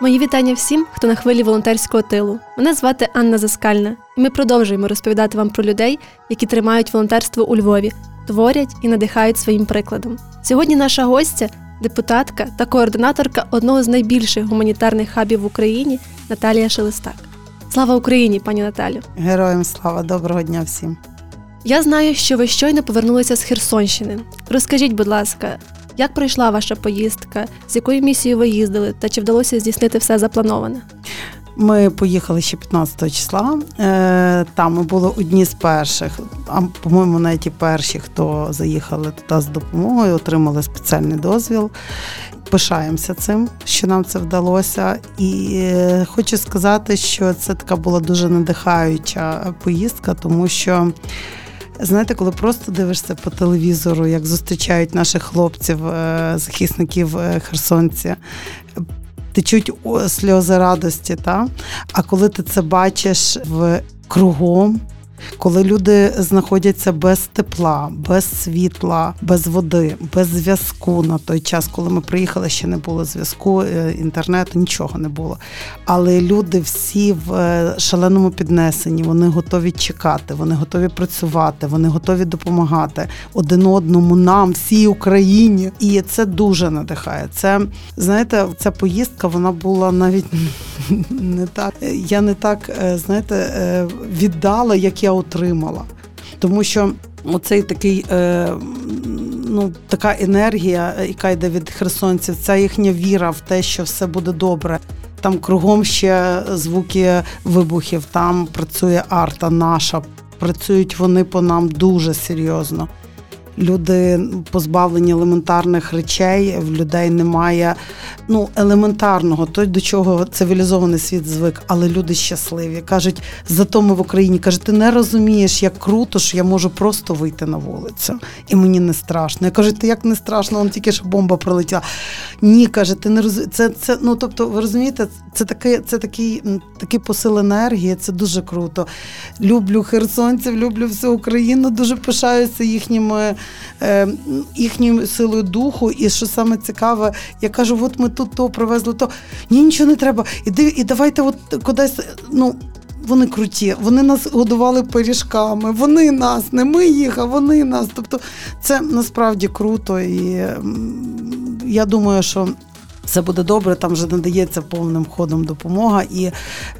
Мої вітання всім, хто на хвилі волонтерського тилу. Мене звати Анна Заскальна, і ми продовжуємо розповідати вам про людей, які тримають волонтерство у Львові, творять і надихають своїм прикладом. Сьогодні наша гостя, депутатка та координаторка одного з найбільших гуманітарних хабів в Україні Наталія Шелестак. Слава Україні, пані Наталю! Героям слава, доброго дня всім. Я знаю, що ви щойно повернулися з Херсонщини. Розкажіть, будь ласка, як пройшла ваша поїздка, з якою місією ви їздили, та чи вдалося здійснити все заплановане? Ми поїхали ще 15 числа. Е, там ми були одні з перших, а по-моєму, навіть і перші, хто заїхали туди з допомогою, отримали спеціальний дозвіл. Пишаємося цим, що нам це вдалося, і е, хочу сказати, що це така була дуже надихаюча поїздка, тому що. Знаєте, коли просто дивишся по телевізору, як зустрічають наших хлопців, е, захисників е, херсонці, течуть сльози радості, та? а коли ти це бачиш в кругом, коли люди знаходяться без тепла, без світла, без води, без зв'язку на той час, коли ми приїхали, ще не було зв'язку, е, інтернету, нічого не було. Але люди всі в е, шаленому піднесенні, вони готові чекати, вони готові працювати, вони готові допомагати один одному, нам, всій Україні. І це дуже надихає. Це знаєте, ця поїздка вона була навіть не так. Я не так е, знаєте, віддала, як я отримала. Тому що оцей такий, е, ну, така енергія, яка йде від херсонців, ця їхня віра в те, що все буде добре. Там кругом ще звуки вибухів, там працює арта наша. Працюють вони по нам дуже серйозно люди позбавлені елементарних речей, в людей немає ну, елементарного, то до чого цивілізований світ звик, але люди щасливі. Кажуть, зато ми в Україні кажуть, ти не розумієш, як круто, що я можу просто вийти на вулицю. І мені не страшно. Я кажу, ти як не страшно, вам тільки що бомба прилетіла. Ні, каже, ти не розумієш. Це, це, ну, тобто, ви розумієте, це такий, це такий, такий посил енергії, це дуже круто. Люблю херсонців, люблю всю Україну, дуже пишаюся їхніми їхньою силою духу. І що саме цікаве, я кажу, от ми тут то привезли, то ні, нічого не треба. Іди, і давайте от кудись. ну, вони круті, вони нас годували пиріжками, вони нас, не ми їх, а вони нас. Тобто це насправді круто, і я думаю, що все буде добре, там вже надається повним ходом допомога, і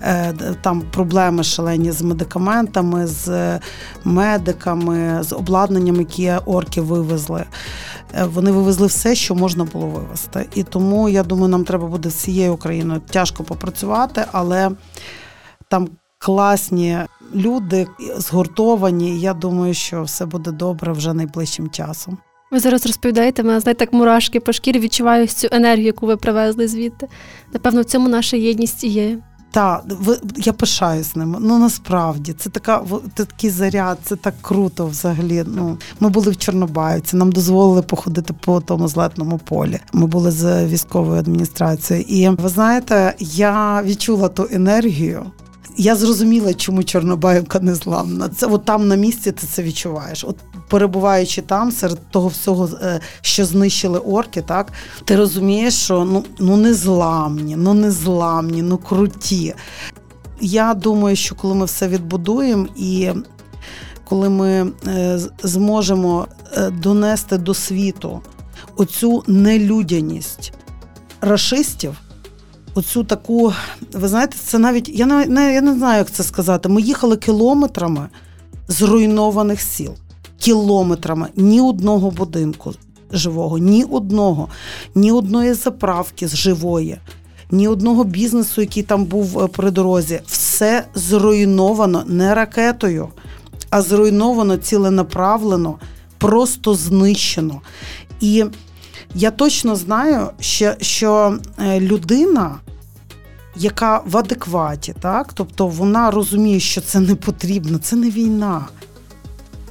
е, там проблеми шалені з медикаментами, з медиками, з обладнанням, які орки вивезли. Е, вони вивезли все, що можна було вивезти. І тому я думаю, нам треба буде всією Україною тяжко попрацювати, але там класні люди згуртовані. Я думаю, що все буде добре вже найближчим часом. Ви зараз розповідаєте, мене знаєте, так мурашки по шкірі відчуваю цю енергію, яку ви привезли звідти. Напевно, в цьому наша єдність і є. Так, я пишаюсь ним. Ну насправді це така це такий заряд, це так круто взагалі. Ну ми були в Чорнобаївці, нам дозволили походити по тому злетному полі. Ми були з військовою адміністрацією, і ви знаєте, я відчула ту енергію. Я зрозуміла, чому Чорнобаївка не зламна. Це от там на місці ти це відчуваєш. От перебуваючи там, серед того всього, е, що знищили орки, так ти розумієш, що ну ну не зламні, ну не зламні, ну круті. Я думаю, що коли ми все відбудуємо і коли ми е, зможемо е, донести до світу оцю нелюдяність расистів оцю таку, ви знаєте, це навіть я не, я не знаю, як це сказати. Ми їхали кілометрами зруйнованих сіл. Кілометрами ні одного будинку живого, ні одного, ні одної заправки живої, ні одного бізнесу, який там був е, при дорозі. Все зруйновано не ракетою, а зруйновано ціленаправлено, просто знищено. І я точно знаю, що, що е, людина яка в адекваті, так? тобто вона розуміє, що це не потрібно, це не війна,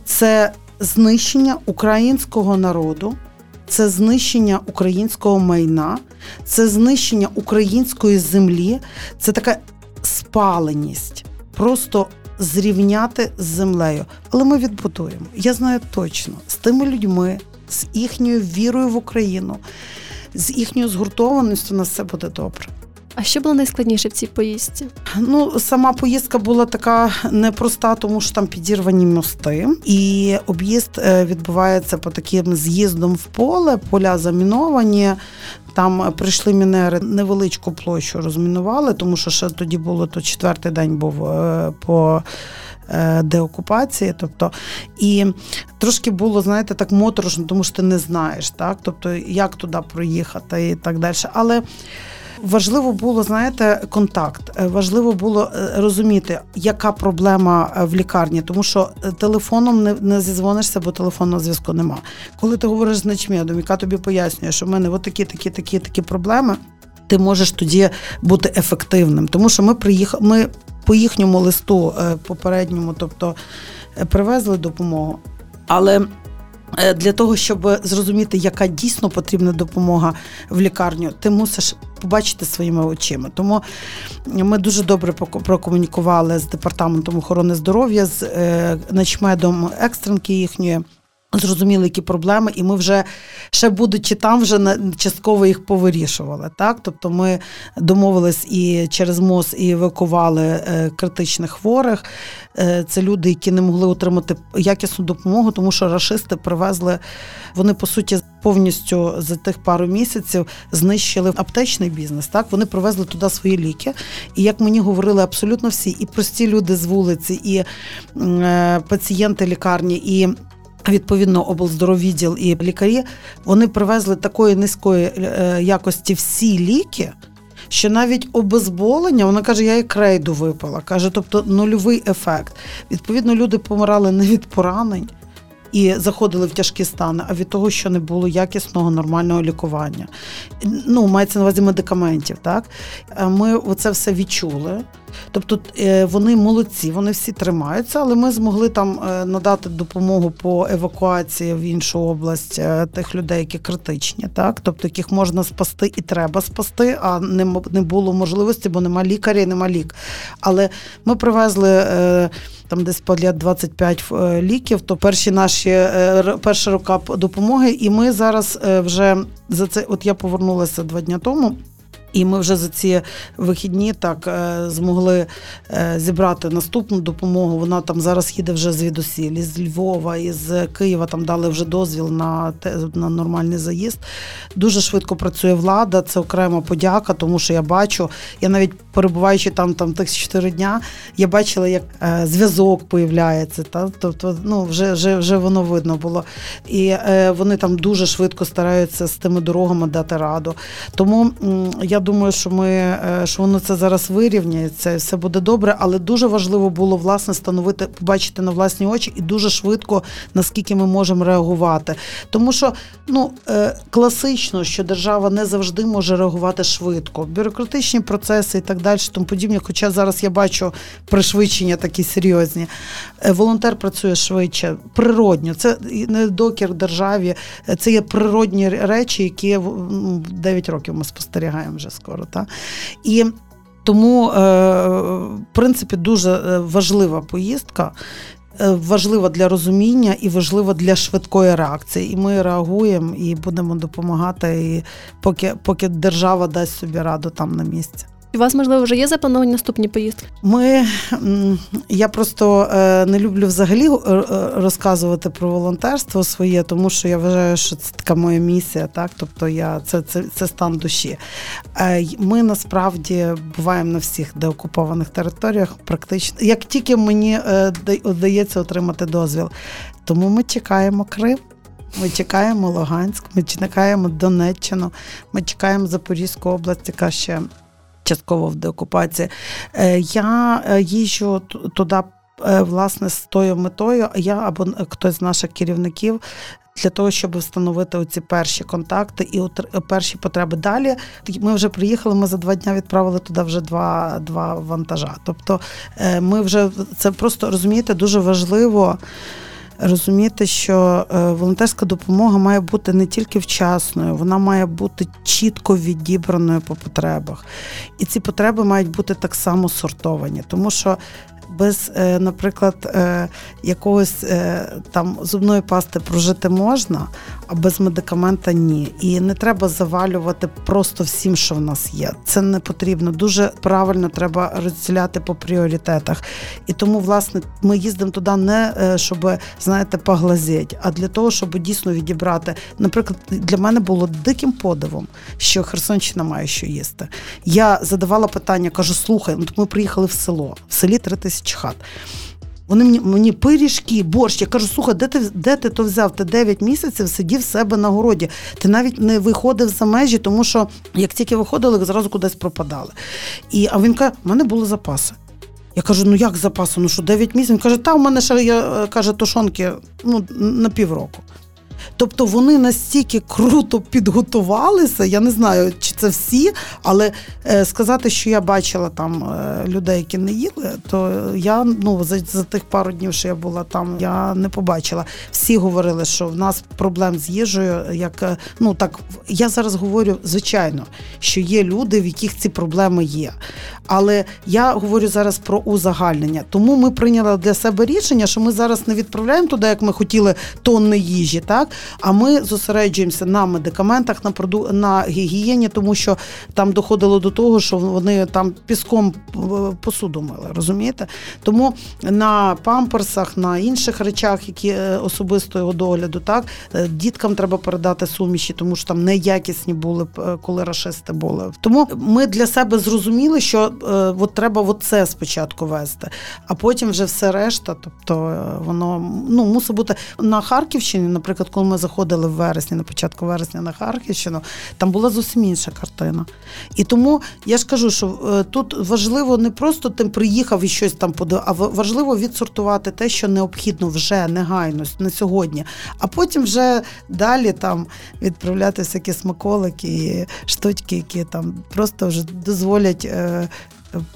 це знищення українського народу, це знищення українського майна, це знищення української землі, це така спаленість. Просто зрівняти з землею. Але ми відбудуємо. Я знаю точно з тими людьми, з їхньою вірою в Україну, з їхньою згуртованістю на все буде добре. А що було найскладніше в цій поїздці? Ну, сама поїздка була така непроста, тому що там підірвані мости, і об'їзд е, відбувається по таким з'їздом в поле, поля заміновані. Там прийшли мінери невеличку площу розмінували, тому що ще тоді було то четвертий день був е, по е, деокупації. Тобто, і трошки було, знаєте, так моторошно, тому що ти не знаєш, так? Тобто, як туди проїхати і так далі. Але Важливо було, знаєте, контакт. Е, важливо було розуміти, яка проблема в лікарні, тому що телефоном не не зізвонишся, бо телефонного зв'язку нема. Коли ти говориш з начмедом, яка тобі пояснює, що в мене от такі, такі, такі, такі проблеми ти можеш тоді бути ефективним. Тому що ми приїхали, ми по їхньому листу е, попередньому, тобто е, привезли допомогу. Але е, для того, щоб зрозуміти, яка дійсно потрібна допомога в лікарню, ти мусиш побачити своїми очима. Тому ми дуже добре прокомунікували з департаментом охорони здоров'я, з начмедом екстренки їхньої. Зрозуміли, які проблеми, і ми вже ще будучи там, вже частково їх повирішували. Так, тобто ми домовились і через МОЗ і евакували е, критичних хворих. Е, це люди, які не могли отримати якісну допомогу, тому що рашисти привезли. Вони по суті повністю за тих пару місяців знищили аптечний бізнес. Так вони привезли туди свої ліки. І як мені говорили абсолютно всі, і прості люди з вулиці, і е, пацієнти лікарні, і Відповідно, облздоровідділ і лікарі вони привезли такої низької е, якості всі ліки, що навіть обезболення, вона каже, я і крейду випила. Каже, тобто нульовий ефект. Відповідно, люди помирали не від поранень і заходили в тяжкі стани, а від того, що не було якісного нормального лікування. Ну, мається на увазі медикаментів. Так ми це все відчули. Тобто е, вони молодці, вони всі тримаються, але ми змогли там е, надати допомогу по евакуації в іншу область е, тих людей, які критичні, так тобто яких можна спасти і треба спасти, а не не було можливості, бо нема лікаря, і нема лік. Але ми привезли. Там десь по 25 ліків, то перші наші перша рука допомоги, і ми зараз вже за це. От я повернулася два дні тому. І ми вже за ці вихідні так е, змогли е, зібрати наступну допомогу. Вона там зараз їде вже звідусіль із Львова, із Києва там дали вже дозвіл на на нормальний заїзд. Дуже швидко працює влада. Це окрема подяка, тому що я бачу. Я навіть перебуваючи там там тих чотири дня, я бачила, як е, зв'язок появляється. Та тобто, ну вже вже вже воно видно було. І е, вони там дуже швидко стараються з тими дорогами дати раду. Тому я думаю, що ми е, що воно це зараз вирівняється, все буде добре, але дуже важливо було власне становити, побачити на власні очі і дуже швидко, наскільки ми можемо реагувати. Тому що ну е, класично, що держава не завжди може реагувати швидко. Бюрократичні процеси і так далі, тому подібне. Хоча зараз я бачу пришвидшення такі серйозні. Е, волонтер працює швидше, природньо. Це не докір державі, це є природні речі, які 9 років ми спостерігаємо вже скоро. Та? І тому, е, в принципі, дуже е, важлива поїздка. Е, важлива для розуміння і важлива для швидкої реакції. І ми реагуємо і будемо допомагати, і поки поки держава дасть собі раду там на місці. У вас, можливо, вже є заплановані наступні поїздки? Ми я просто е, не люблю взагалі е, е, розказувати про волонтерство своє, тому що я вважаю, що це така моя місія, так тобто я це це, це стан душі. Ми насправді буваємо на всіх деокупованих територіях, практично як тільки мені вдається отримати дозвіл. Тому ми чекаємо Крим. Ми чекаємо Луганськ, ми чекаємо Донеччину, ми чекаємо Запорізьку область, яка ще частково в деокупації. Е, я е, їжджу туди, е, власне, з тою метою, я або хтось з наших керівників. Для того, щоб встановити оці перші контакти і перші потреби далі. Ми вже приїхали, ми за два дні відправили туди вже два два вантажа. Тобто ми вже це просто розумієте, дуже важливо розуміти, що е, волонтерська допомога має бути не тільки вчасною, вона має бути чітко відібраною по потребах. І ці потреби мають бути так само сортовані, тому що. Без, е, наприклад, е, якогось там зубної пасти прожити можна, а без медикамента ні. І не треба завалювати просто всім, що в нас є. Це не потрібно. Дуже правильно треба розділяти по пріоритетах. І тому, власне, ми їздимо туди не е, щоб, знаєте, поглазеть, а для того, щоб дійсно відібрати. Наприклад, для мене було диким подивом, що Херсонщина має що їсти. Я задавала питання, кажу: слухай, ну, ми приїхали в село, в селі три тисячі хат. Вони мені мені пиріжки, борщ. Я кажу, слухай, де ти де ти то взяв? Ти 9 місяців сидів в себе на городі. Ти навіть не виходив за межі, тому що як тільки виходили, зразу кудись пропадали. І, А він каже, в мене були запаси. Я кажу, ну як запаси? Ну що 9 місяців? Він каже, та в мене ще є, е, каже, тушонки ну, на півроку. Тобто вони настільки круто підготувалися. Я не знаю, чи це всі, але е, сказати, що я бачила там е, людей, які не їли, то я ну за, за тих пару днів, що я була там, я не побачила. Всі говорили, що в нас проблем з їжею. Як е, ну так я зараз говорю, звичайно, що є люди, в яких ці проблеми є. Але я говорю зараз про узагальнення. Тому ми прийняли для себе рішення, що ми зараз не відправляємо туди, як ми хотіли, тонни їжі, так а ми зосереджуємося на медикаментах, на проду... на гігієні, тому що там доходило до того, що вони там піском е, посуду мили, розумієте? Тому на памперсах, на інших речах, які е, особистого догляду, так е, діткам треба передати суміші, тому що там неякісні були коли рашисти були. Тому ми для себе зрозуміли, що от треба от це спочатку вести, а потім вже все решта. Тобто воно ну мусить бути на Харківщині, наприклад, коли ми заходили в вересні, на початку вересня на Харківщину, там була зовсім інша картина. І тому я ж кажу, що е, тут важливо не просто ти приїхав і щось там подав, а важливо відсортувати те, що необхідно вже негайно на сьогодні, а потім вже далі там відправляти всякі смаколики і штучки, які там просто вже дозволять е,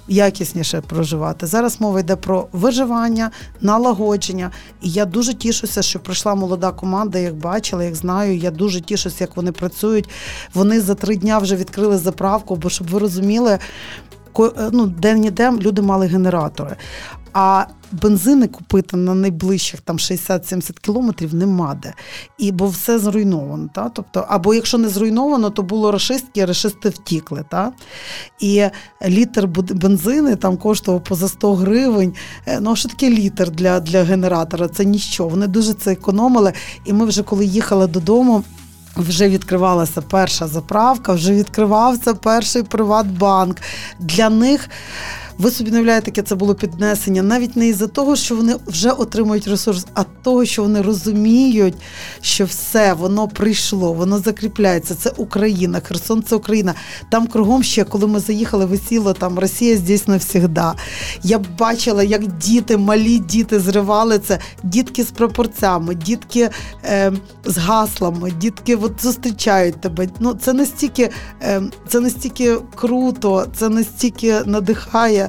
якісніше проживати. Зараз мова йде про виживання, налагодження. І я дуже тішуся, що прийшла молода команда, як бачила, як знаю. Я дуже тішуся, як вони працюють. Вони за три дня вже відкрили заправку, бо щоб ви розуміли. Ну, де-ніде люди мали генератори. А бензини купити на найближчих там 60-70 кілометрів нема де. І бо все зруйновано. Та? Тобто, Або якщо не зруйновано, то було рашистки, а рашисти втікли. Та? І літр бензини там коштував поза 100 гривень. Е, ну, а що таке літр для, для генератора? Це нічого. Вони дуже це економили. І ми вже коли їхали додому. Вже відкривалася перша заправка, вже відкривався перший Приватбанк. Для них ви собі уявляєте, яке це було піднесення, навіть не із-за того, що вони вже отримують ресурс, а того, що вони розуміють, що все воно прийшло, воно закріпляється. Це Україна, Херсон це Україна. Там кругом ще, коли ми заїхали, висіло там Росія здесь навсігда. Я бачила, як діти, малі діти зривали це, дітки з пропорцями, дітки е, з гаслами, дітки от зустрічають тебе. Ну це настільки, е, це настільки круто, це настільки надихає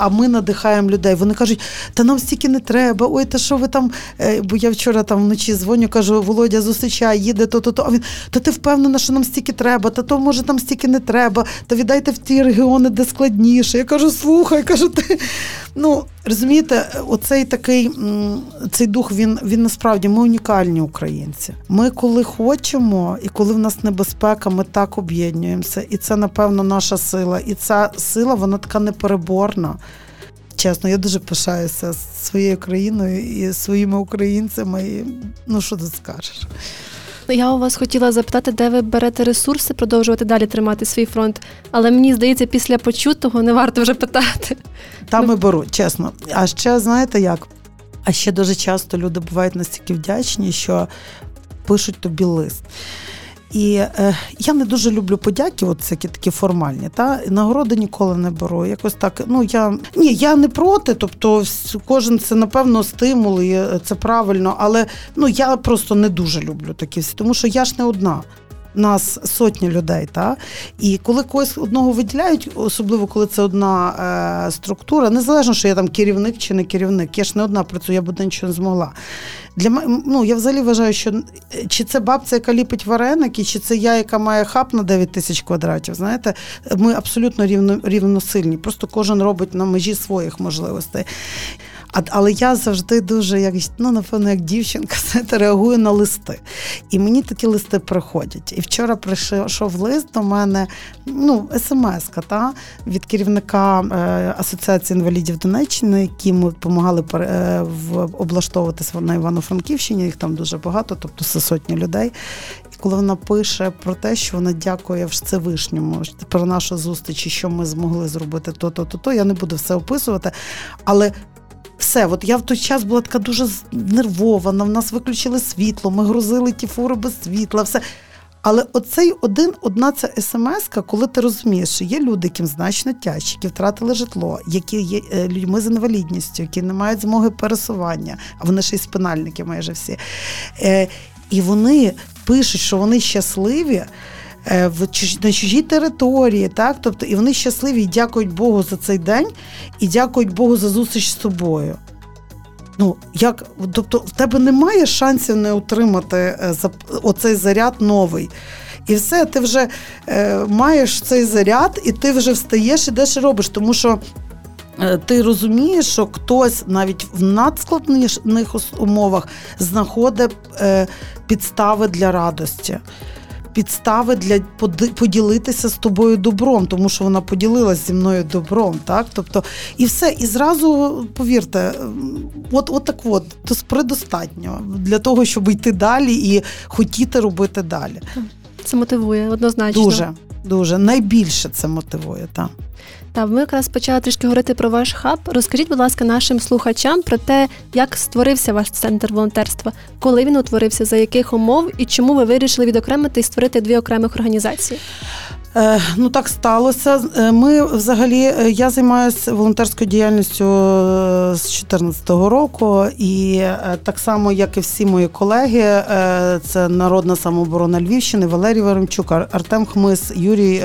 а ми надихаємо людей. Вони кажуть, та нам стільки не треба. Ой, та що ви там? Е, бо я вчора там вночі дзвоню, кажу, Володя, зустрічай, їде то-то, то. А він, та ти впевнена, що нам стільки треба, та то може там стільки не треба, та віддайте в ті регіони, де складніше. Я кажу, слухай, кажу, ти. Ну, розумієте, оцей такий цей дух, він він насправді ми унікальні українці. Ми коли хочемо, і коли в нас небезпека, ми так об'єднуємося. І це, напевно, наша сила. І ця сила, вона така непереборна. Чесно, я дуже пишаюся своєю країною і своїми українцями. І, Ну, що тут скажеш? Я у вас хотіла запитати, де ви берете ресурси, продовжувати далі тримати свій фронт. Але мені здається, після почутого не варто вже питати. Там ну... і беру, чесно. А ще знаєте як? А ще дуже часто люди бувають настільки вдячні, що пишуть тобі лист. І е, я не дуже люблю подяки, от всякі такі формальні. Та нагороди ніколи не беру. Якось так. Ну я ні, я не проти. Тобто, кожен це напевно стимул, і е, це правильно. Але ну я просто не дуже люблю такі всі, тому що я ж не одна нас сотні людей. Та? І коли когось одного виділяють, особливо коли це одна е, структура, незалежно, що я там керівник чи не керівник, я ж не одна працюю, я б нічого не змогла. Для ну, Я взагалі вважаю, що е, чи це бабця, яка ліпить вареники, чи це я, яка має хаб на 9 тисяч квадратів. Знаєте, ми абсолютно рівно, рівносильні. Просто кожен робить на межі своїх можливостей. А, Але я завжди дуже, як ну, напевно, як дівчинка, знаєте, реагую на листи. І мені такі листи приходять. І вчора прийшов лист до мене, ну, смс-ка та, від керівника е, Асоціації інвалідів Донеччини, які ми допомагали е, облаштовуватися на Івано-Франківщині, їх там дуже багато, тобто це сотні людей коли вона пише про те, що вона дякує Всевишньому про нашу зустріч, і що ми змогли зробити то-то, то, то. Я не буду все описувати, але. Все, от я в той час була така дуже нервована, в нас виключили світло, ми грузили ті фури без світла, все. Але оцей один, одна ця смс коли ти розумієш, що є люди, яким значно тяжче, які втратили житло, які є е, людьми з інвалідністю, які не мають змоги пересування, а вони ще й спинальники майже всі. Е, і вони пишуть, що вони щасливі. Е, в на чужій території, так тобто і вони щасливі і дякують Богу за цей день, і дякують Богу за зустріч з собою. Ну, як, Тобто, в тебе немає шансів не отримати е, оцей заряд новий. І все, ти вже е, маєш цей заряд, і ти вже встаєш і деш робиш. Тому що Е, ти розумієш, що хтось навіть в надскладних умовах знаходить е, підстави для радості. Підстави для поділитися з тобою добром, тому що вона поділилася зі мною добром, так? Тобто, і все, і зразу повірте, от от так от, то предостатньо для того, щоб йти далі і хотіти робити далі. Це мотивує однозначно. Дуже, дуже найбільше це мотивує, так. Та ми якраз почали трішки говорити про ваш хаб. Розкажіть, будь ласка, нашим слухачам про те, як створився ваш центр волонтерства, коли він утворився, за яких умов і чому ви вирішили відокремити і створити дві окремих організації. Е, ну так сталося. Е, ми взагалі е, я займаюся волонтерською діяльністю з 2014 року, і так само, як і всі мої колеги, це народна самооборона Львівщини, Валерій Веремчук, Артем Хмис, Юрій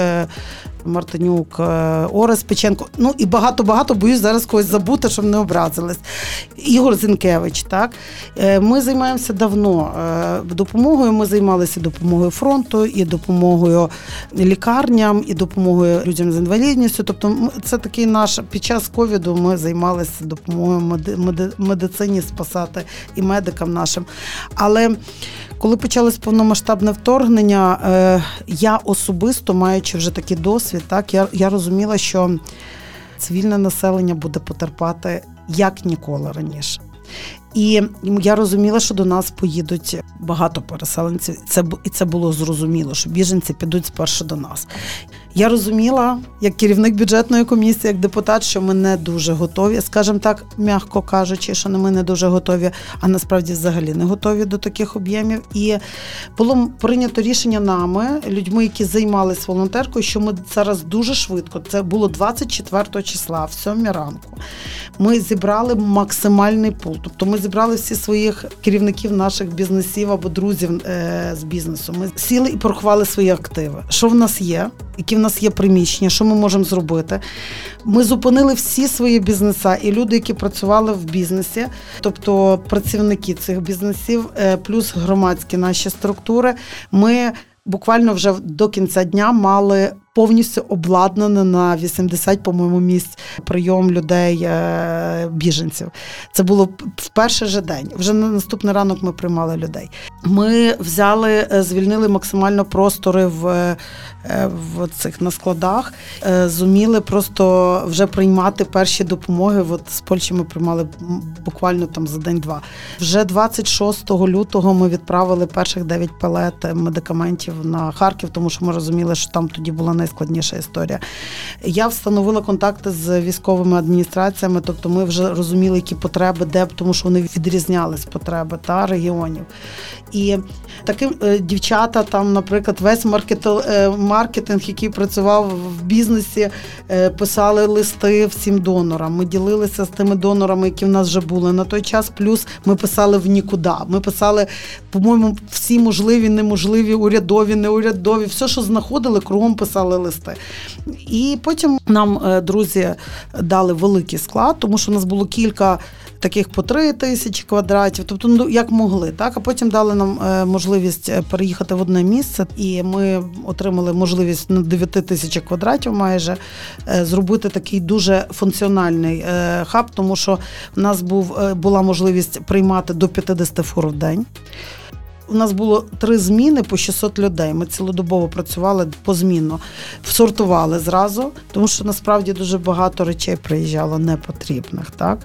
Мартинюк, е, Орес Печенко. Ну і багато-багато боюсь зараз когось забути, щоб не образились. Ігор Зінкевич. Так е, ми займаємося давно е, допомогою. Ми займалися допомогою фронту, і допомогою лікарням, і допомогою людям з інвалідністю. Тобто, це такий наш під час ковіду ми займалися допомогою медицині спасати і медикам нашим. Але коли почалось повномасштабне вторгнення, я особисто маючи вже такий досвід досвід, так я, я розуміла, що цивільне населення буде потерпати як ніколи раніше. І я розуміла, що до нас поїдуть багато переселенців. Це і це було зрозуміло, що біженці підуть спершу до нас. Я розуміла, як керівник бюджетної комісії, як депутат, що ми не дуже готові, скажімо так, м'яко кажучи, що ми не дуже готові, а насправді взагалі не готові до таких об'ємів. І було прийнято рішення нами, людьми, які займалися волонтеркою, що ми зараз дуже швидко. Це було 24 числа, в 7 ранку. Ми зібрали максимальний пул. Тобто ми зібрали всі своїх керівників наших бізнесів або друзів е, з бізнесу. Ми сіли і порахували свої активи. Що в нас є? Які в нас є приміщення, що ми можемо зробити? Ми зупинили всі свої бізнеса і люди, які працювали в бізнесі, тобто працівники цих бізнесів, е, плюс громадські наші структури. Ми буквально вже до кінця дня мали повністю обладнане на 80, по-моєму, місць прийом людей е, біженців. Це було в перший же день. Вже на наступний ранок ми приймали людей. Ми взяли, е, звільнили максимально простори в е, в цих на складах, зуміли просто вже приймати перші допомоги. От з Польщі ми приймали буквально там за день-два. Вже 26 лютого ми відправили перших 9 палет медикаментів на Харків, тому що ми розуміли, що там тоді була найскладніша історія. Я встановила контакти з військовими адміністраціями, тобто ми вже розуміли, які потреби, де тому що вони відрізнялись потреби та регіонів. І таким е, дівчата, там, наприклад, весь е, маркетинг, який працював в бізнесі, е, писали листи всім донорам. Ми ділилися з тими донорами, які в нас вже були на той час. Плюс ми писали в нікуди. Ми писали, по-моєму, всі можливі, неможливі, урядові, неурядові, все, що знаходили, кругом писали писали листи. І потім нам е, друзі дали великий склад, тому що у нас було кілька таких по три тисячі квадратів, тобто ну як могли, так а потім дали нам е, можливість е, переїхати в одне місце, і ми отримали можливість на 9 тисяч квадратів майже зробити такий дуже функціональний хаб, тому що в нас був була можливість приймати до 50 фур в день. У нас було три зміни по 600 людей. Ми цілодобово працювали позмінно, сортували зразу, тому що насправді дуже багато речей приїжджало непотрібних, так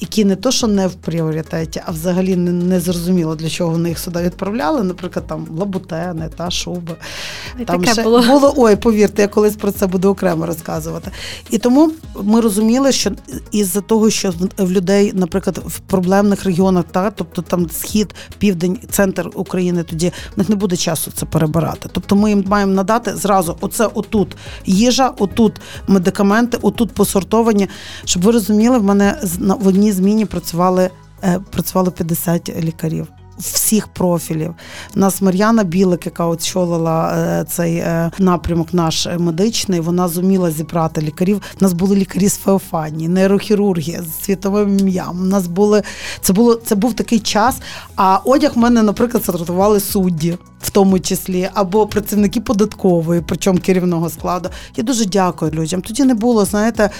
які не то, що не в пріоритеті, а взагалі не, не зрозуміло, для чого вони їх сюди відправляли. Наприклад, там лабутени та шуби. І там таке ще було. було ой, повірте, я колись про це буду окремо розказувати. І тому ми розуміли, що із-за того, що в людей, наприклад, в проблемних регіонах, так, тобто там схід, південь, центр. України тоді в них не буде часу це перебирати. Тобто ми їм маємо надати зразу оце отут їжа, отут медикаменти, отут посортовані. Щоб ви розуміли, в мене в одній зміні працювали працювали працювало 50 лікарів всіх профілів. У нас Мар'яна Білик, яка очолила е, цей е, напрямок, наш медичний, вона зуміла зібрати лікарів. У нас були лікарі з Феофанії, нейрохірургія з світовим ім'ям. У нас були це було це був такий час. А одяг в мене, наприклад, сортували судді. В тому числі, або працівники податкової, причому керівного складу. Я дуже дякую людям. Тоді не було, знаєте,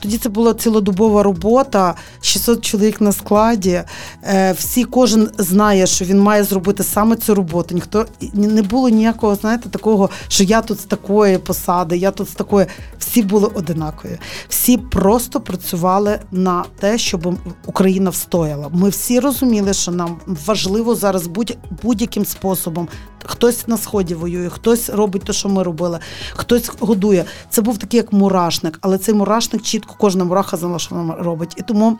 тоді це була цілодобова робота, 600 чоловік на складі. Е, всі, кожен знає що він має зробити саме цю роботу. Ніхто не було ніякого, знаєте, такого, що я тут з такої посади, я тут з такої. Всі були одинакові. Всі просто працювали на те, щоб Україна встояла. Ми всі розуміли, що нам важливо зараз будь, будь-яким способом. Хтось на сході воює, хтось робить те, що ми робили, хтось годує. Це був такий як мурашник, але цей мурашник чітко кожна мураха знала, що вона робить. І тому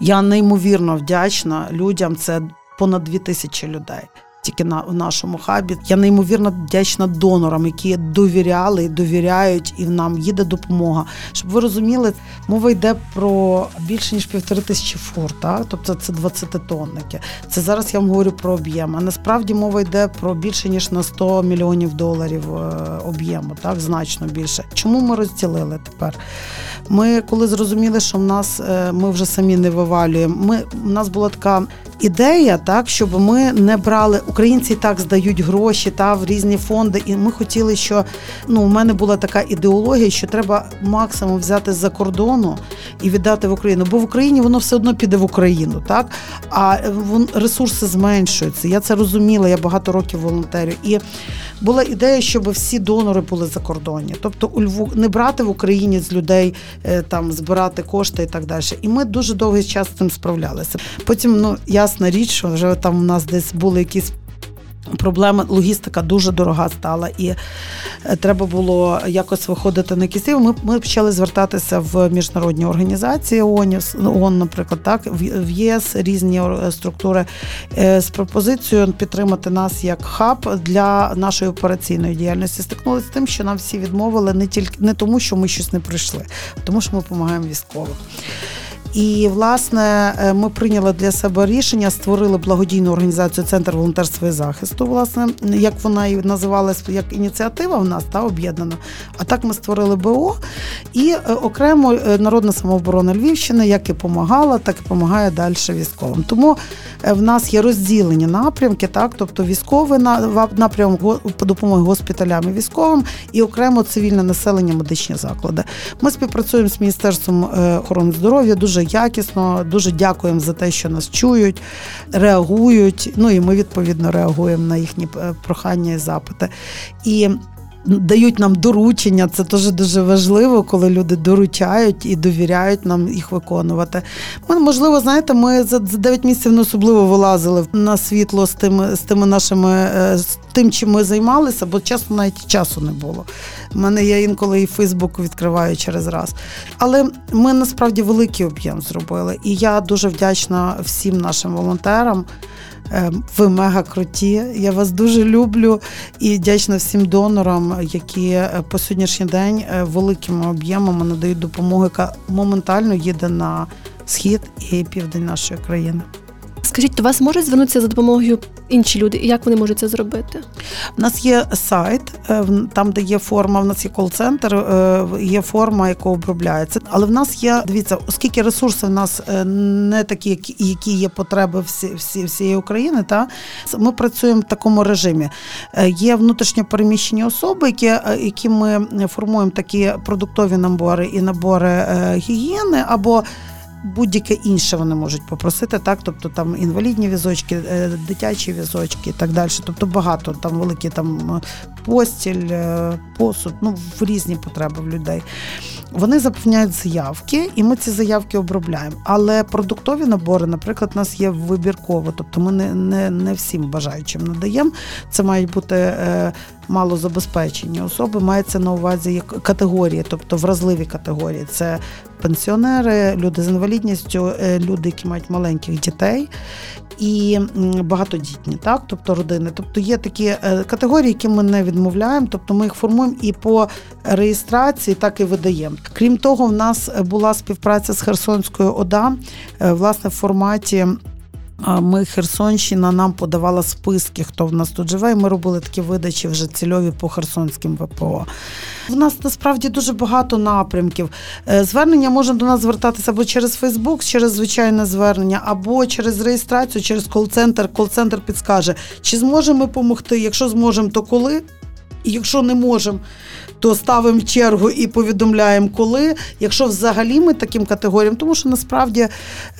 я неймовірно вдячна людям. Це понад дві тисячі людей. Тільки на в нашому хабі я неймовірно вдячна донорам, які довіряли довіряють, і нам їде допомога. Щоб ви розуміли, мова йде про більше ніж півтори тисячі фур, так? тобто це 20-тонники. Це зараз я вам говорю про об'єм. А насправді мова йде про більше ніж на 100 мільйонів доларів е, об'єму, так значно більше. Чому ми розділили тепер? Ми коли зрозуміли, що в нас е, ми вже самі не вивалюємо. Ми у нас була така ідея, так щоб ми не брали українці так здають гроші та в різні фонди. І ми хотіли, що ну у мене була така ідеологія, що треба максимум взяти з-за кордону і віддати в Україну. Бо в Україні воно все одно піде в Україну, так а ресурси зменшуються. Я це розуміла. Я багато років волонтерю. І була ідея, щоб всі донори були за кордоні, тобто у Льву не брати в Україні з людей е, там збирати кошти і так далі. І ми дуже довгий час з цим справлялися. Потім ну ясна річ, що вже там у нас десь були якісь Проблема логістика дуже дорога стала, і е, треба було якось виходити на кисів. Ми ми почали звертатися в міжнародні організації ООН, ООН, наприклад, так в ЄС різні структури е, з пропозицією підтримати нас як хаб для нашої операційної діяльності. Стикнулися з тим, що нам всі відмовили не тільки не тому, що ми щось не прийшли, а тому, що ми допомагаємо військовим. І власне е, ми прийняли для себе рішення, створили благодійну організацію Центр волонтерства і захисту. Власне, як вона і називалась як ініціатива в нас та об'єднана. А так ми створили БО і е, окремо е, народна самооборона Львівщини, як і допомагала, так і допомагає далі військовим. Тому в нас є розділені напрямки, так тобто військовий напрямок допомоги госпіталям і військовим і окремо цивільне населення, медичні заклади. Ми співпрацюємо з міністерством охорони здоров'я. Дуже якісно. Дуже дякуємо за те, що нас чують, реагують. Ну і ми відповідно реагуємо на їхні е, прохання і запити. І Дають нам доручення, це теж дуже важливо, коли люди доручають і довіряють нам їх виконувати. Ми, можливо, знаєте, ми за 9 місяців не особливо вилазили на світло з тими з тими нашими е, з тим, чим ми займалися, бо чесно, навіть часу не було. У мене я інколи і Фейсбук відкриваю через раз. Але ми насправді великий об'єм зробили. І я дуже вдячна всім нашим волонтерам. Ем, ви мега круті. Я вас дуже люблю і вдячна всім донорам, які е, по сьогоднішній день е, великими об'ємами надають допомогу, яка моментально їде на схід і південь нашої країни Скажіть, до вас можуть звернутися за допомогою інші люди, і як вони можуть це зробити? У нас є сайт, е, там, де є форма, в нас є кол-центр, е, є форма, яка обробляється. Але в нас є, дивіться, оскільки ресурси в нас е, не такі, які є потреби всі, всі, всієї України, та ми працюємо в такому режимі. Є внутрішньо переміщені особи, які які ми формуємо такі продуктові набори і набори гігієни або будь-яке інше вони можуть попросити, так, тобто там інвалідні візочки, е, дитячі візочки і так далі. Тобто багато там великі там постіль, е, посуд, ну в різні потреби в людей. Вони заповняють заявки, і ми ці заявки обробляємо. Але продуктові набори, наприклад, у нас є вибірково, тобто ми не не, не всім бажаючим надаємо. Це мають бути е, малозабезпечені особи, мається на увазі як категорії, тобто вразливі категорії. Це пенсіонери, люди з інвалідністю, е, люди, які мають маленьких дітей. І багатодітні, так, тобто родини. Тобто є такі е, категорії, які ми не відмовляємо, тобто ми їх формуємо і по реєстрації, так і видаємо. Крім того, в нас була співпраця з Херсонською ОДА е, власне в форматі. Ми Херсонщина нам подавала списки, хто в нас тут живе. і Ми робили такі видачі вже цільові по Херсонським ВПО. В нас насправді дуже багато напрямків. Е, звернення можна до нас звертатися або через Фейсбук, через звичайне звернення, або через реєстрацію, через кол-центр. Кол-центр підскаже, чи зможемо ми допомогти. Якщо зможемо, то коли. Якщо не можемо, то ставимо чергу і повідомляємо, коли. Якщо взагалі ми таким категоріям, тому що насправді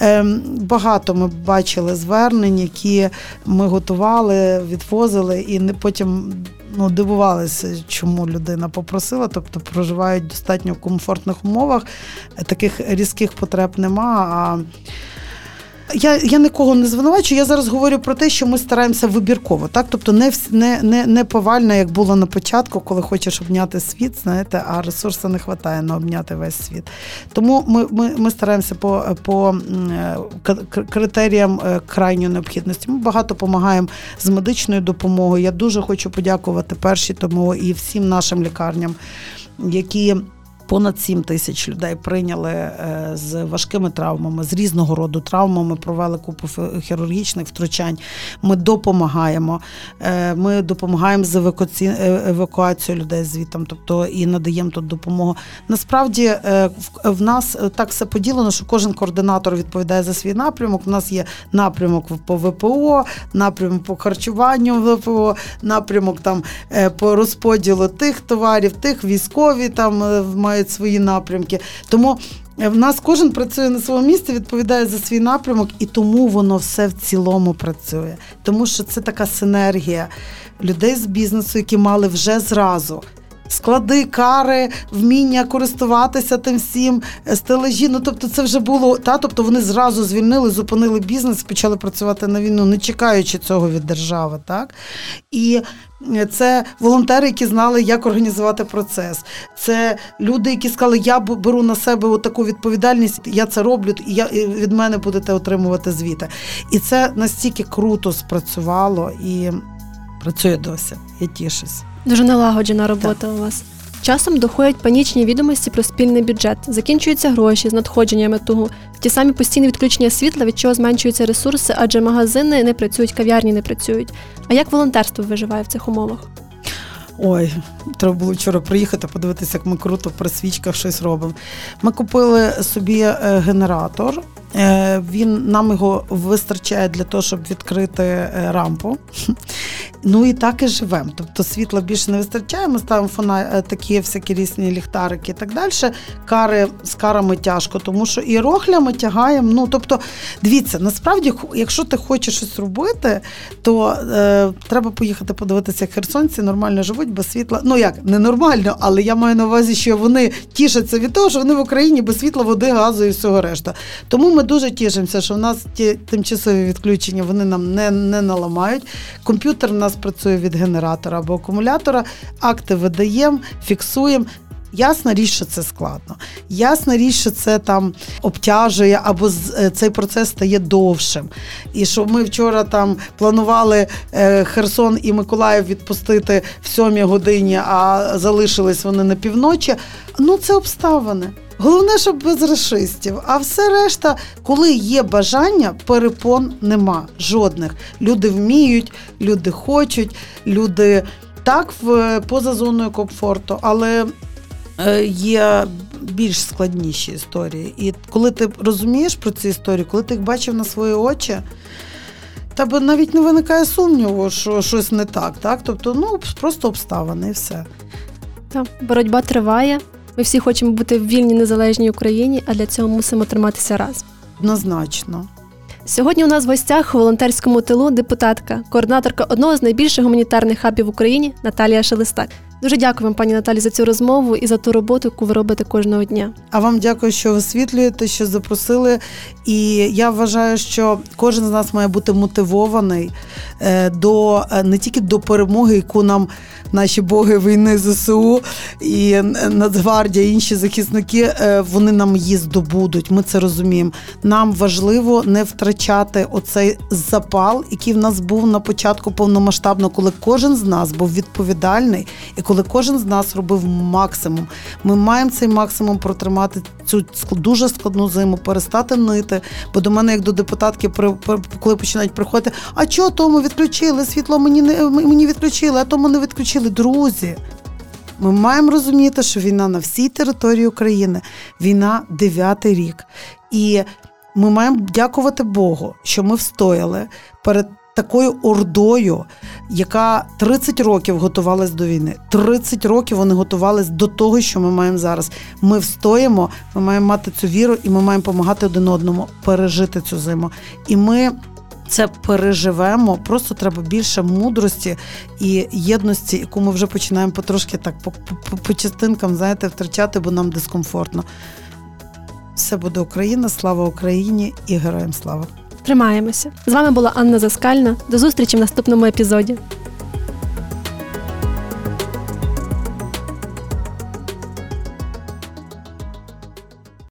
ем, багато ми бачили звернень, які ми готували, відвозили, і не потім ну, дивувалися, чому людина попросила, тобто проживають в достатньо комфортних умовах, таких різких потреб нема. а я я нікого не звинувачую. Я зараз говорю про те, що ми стараємося вибірково, так тобто не не, не, не повально, як було на початку, коли хочеш обняти світ, знаєте, а ресурсу не вистачає на обняти весь світ. Тому ми ми, ми стараємося по по критеріям е, крайньої необхідності. Ми багато допомагаємо з медичною допомогою. Я дуже хочу подякувати першій тому і всім нашим лікарням, які. Понад 7 тисяч людей прийняли е, з важкими травмами, з різного роду травмами, провели купу хірургічних втручань. Ми допомагаємо. Е, ми допомагаємо з е, евакуацією людей звітом, тобто і надаємо тут допомогу. Насправді в нас так все поділено, що кожен координатор відповідає за свій напрямок. У нас є напрямок по ВПО, напрямок по харчуванню ВПО, напрямок там по розподілу тих товарів, тих військові там мають свої напрямки. Тому е, в нас кожен працює на своєму місці, відповідає за свій напрямок, і тому воно все в цілому працює. Тому що це така синергія людей з бізнесу, які мали вже зразу. Склади, кари, вміння користуватися тим всім, е, стележі. Ну тобто, це вже було та. Тобто вони зразу звільнили, зупинили бізнес, почали працювати на війну, не чекаючи цього від держави. Так і це волонтери, які знали, як організувати процес. Це люди, які сказали, я беру на себе таку відповідальність, я це роблю, і я і від мене будете отримувати звіти. І це настільки круто спрацювало і працює досі. Я тішусь. Дуже налагоджена робота так. у вас. Часом доходять панічні відомості про спільний бюджет, закінчуються гроші з надходженнями того, ті самі постійні відключення світла, від чого зменшуються ресурси, адже магазини не працюють, кав'ярні не працюють. А як волонтерство виживає в цих умовах? Ой, треба було вчора приїхати, подивитися, як ми круто при свічках щось робимо. Ми купили собі е, генератор. Е, він нам його вистачає для того, щоб відкрити е, рампу. Ну і так і живемо. Тобто світла більше не вистачає. Ми ставимо фона такі всякі різні ліхтарики і так далі. Кари з карами тяжко, тому що і рохлями тягаємо. Ну тобто, дивіться, насправді, якщо ти хочеш щось робити, то е, треба поїхати подивитися, як херсонці нормально живуть без світла. Ну як ненормально, але я маю на увазі, що вони тішаться від того, що вони в Україні без світла, води, газу і всього решта. Тому ми дуже тішимося, що в нас ті тимчасові відключення вони нам не не наламають. Комп'ютер у нас працює від генератора або акумулятора, акти видаємо, фіксуємо. Ясна річ, що це складно. Ясна річ, що це там обтяжує, або е, цей процес стає довшим. І що ми вчора там планували е, Херсон і Миколаїв відпустити в сьомій годині, а залишились вони на півночі. Ну, це обставини. Головне, щоб без расистів. А все решта, коли є бажання, перепон нема жодних. Люди вміють, люди хочуть, люди так в поза зоною комфорту, але є більш складніші історії. І коли ти розумієш про ці історії, коли ти їх бачив на свої очі. Тебе навіть не виникає сумніву, що щось не так, так? Тобто, ну просто обставини і все. Так, боротьба триває. Ми всі хочемо бути в вільній незалежній Україні, а для цього мусимо триматися разом. Однозначно. Сьогодні у нас в гостях у волонтерському тилу депутатка, координаторка одного з найбільших гуманітарних хабів в Україні Наталія Шелестак. Дуже дякую вам, пані Наталі, за цю розмову і за ту роботу, яку ви робите кожного дня. А вам дякую, що висвітлюєте, що запросили. І я вважаю, що кожен з нас має бути мотивований е, до е, не тільки до перемоги, яку нам наші боги війни ЗСУ і Нацгвардія, інші захисники, е, вони нам її здобудуть. Ми це розуміємо. Нам важливо не втрачати оцей запал, який в нас був на початку повномасштабно, коли кожен з нас був відповідальний, і коли кожен з нас робив максимум. Ми маємо цей максимум протримати цю дуже складну зиму, перестати нити. Бо до мене, як до депутатки, коли починають приходити, а чого тому відключили? Світло мені не мені відключили, а тому не відключили. Друзі. Ми маємо розуміти, що війна на всій території України, війна дев'ятий рік. І ми маємо дякувати Богу, що ми встояли перед такою ордою, яка 30 років готувалась до війни. 30 років вони готувались до того, що ми маємо зараз. Ми встоїмо, ми маємо мати цю віру, і ми маємо допомагати один одному пережити цю зиму. І ми. Це переживемо, просто треба більше мудрості і єдності, яку ми вже починаємо потрошки так по, по, по частинкам знаєте, втрачати, бо нам дискомфортно. Все буде Україна, слава Україні і героям слава! Тримаємося. З вами була Анна Заскальна. До зустрічі в наступному епізоді.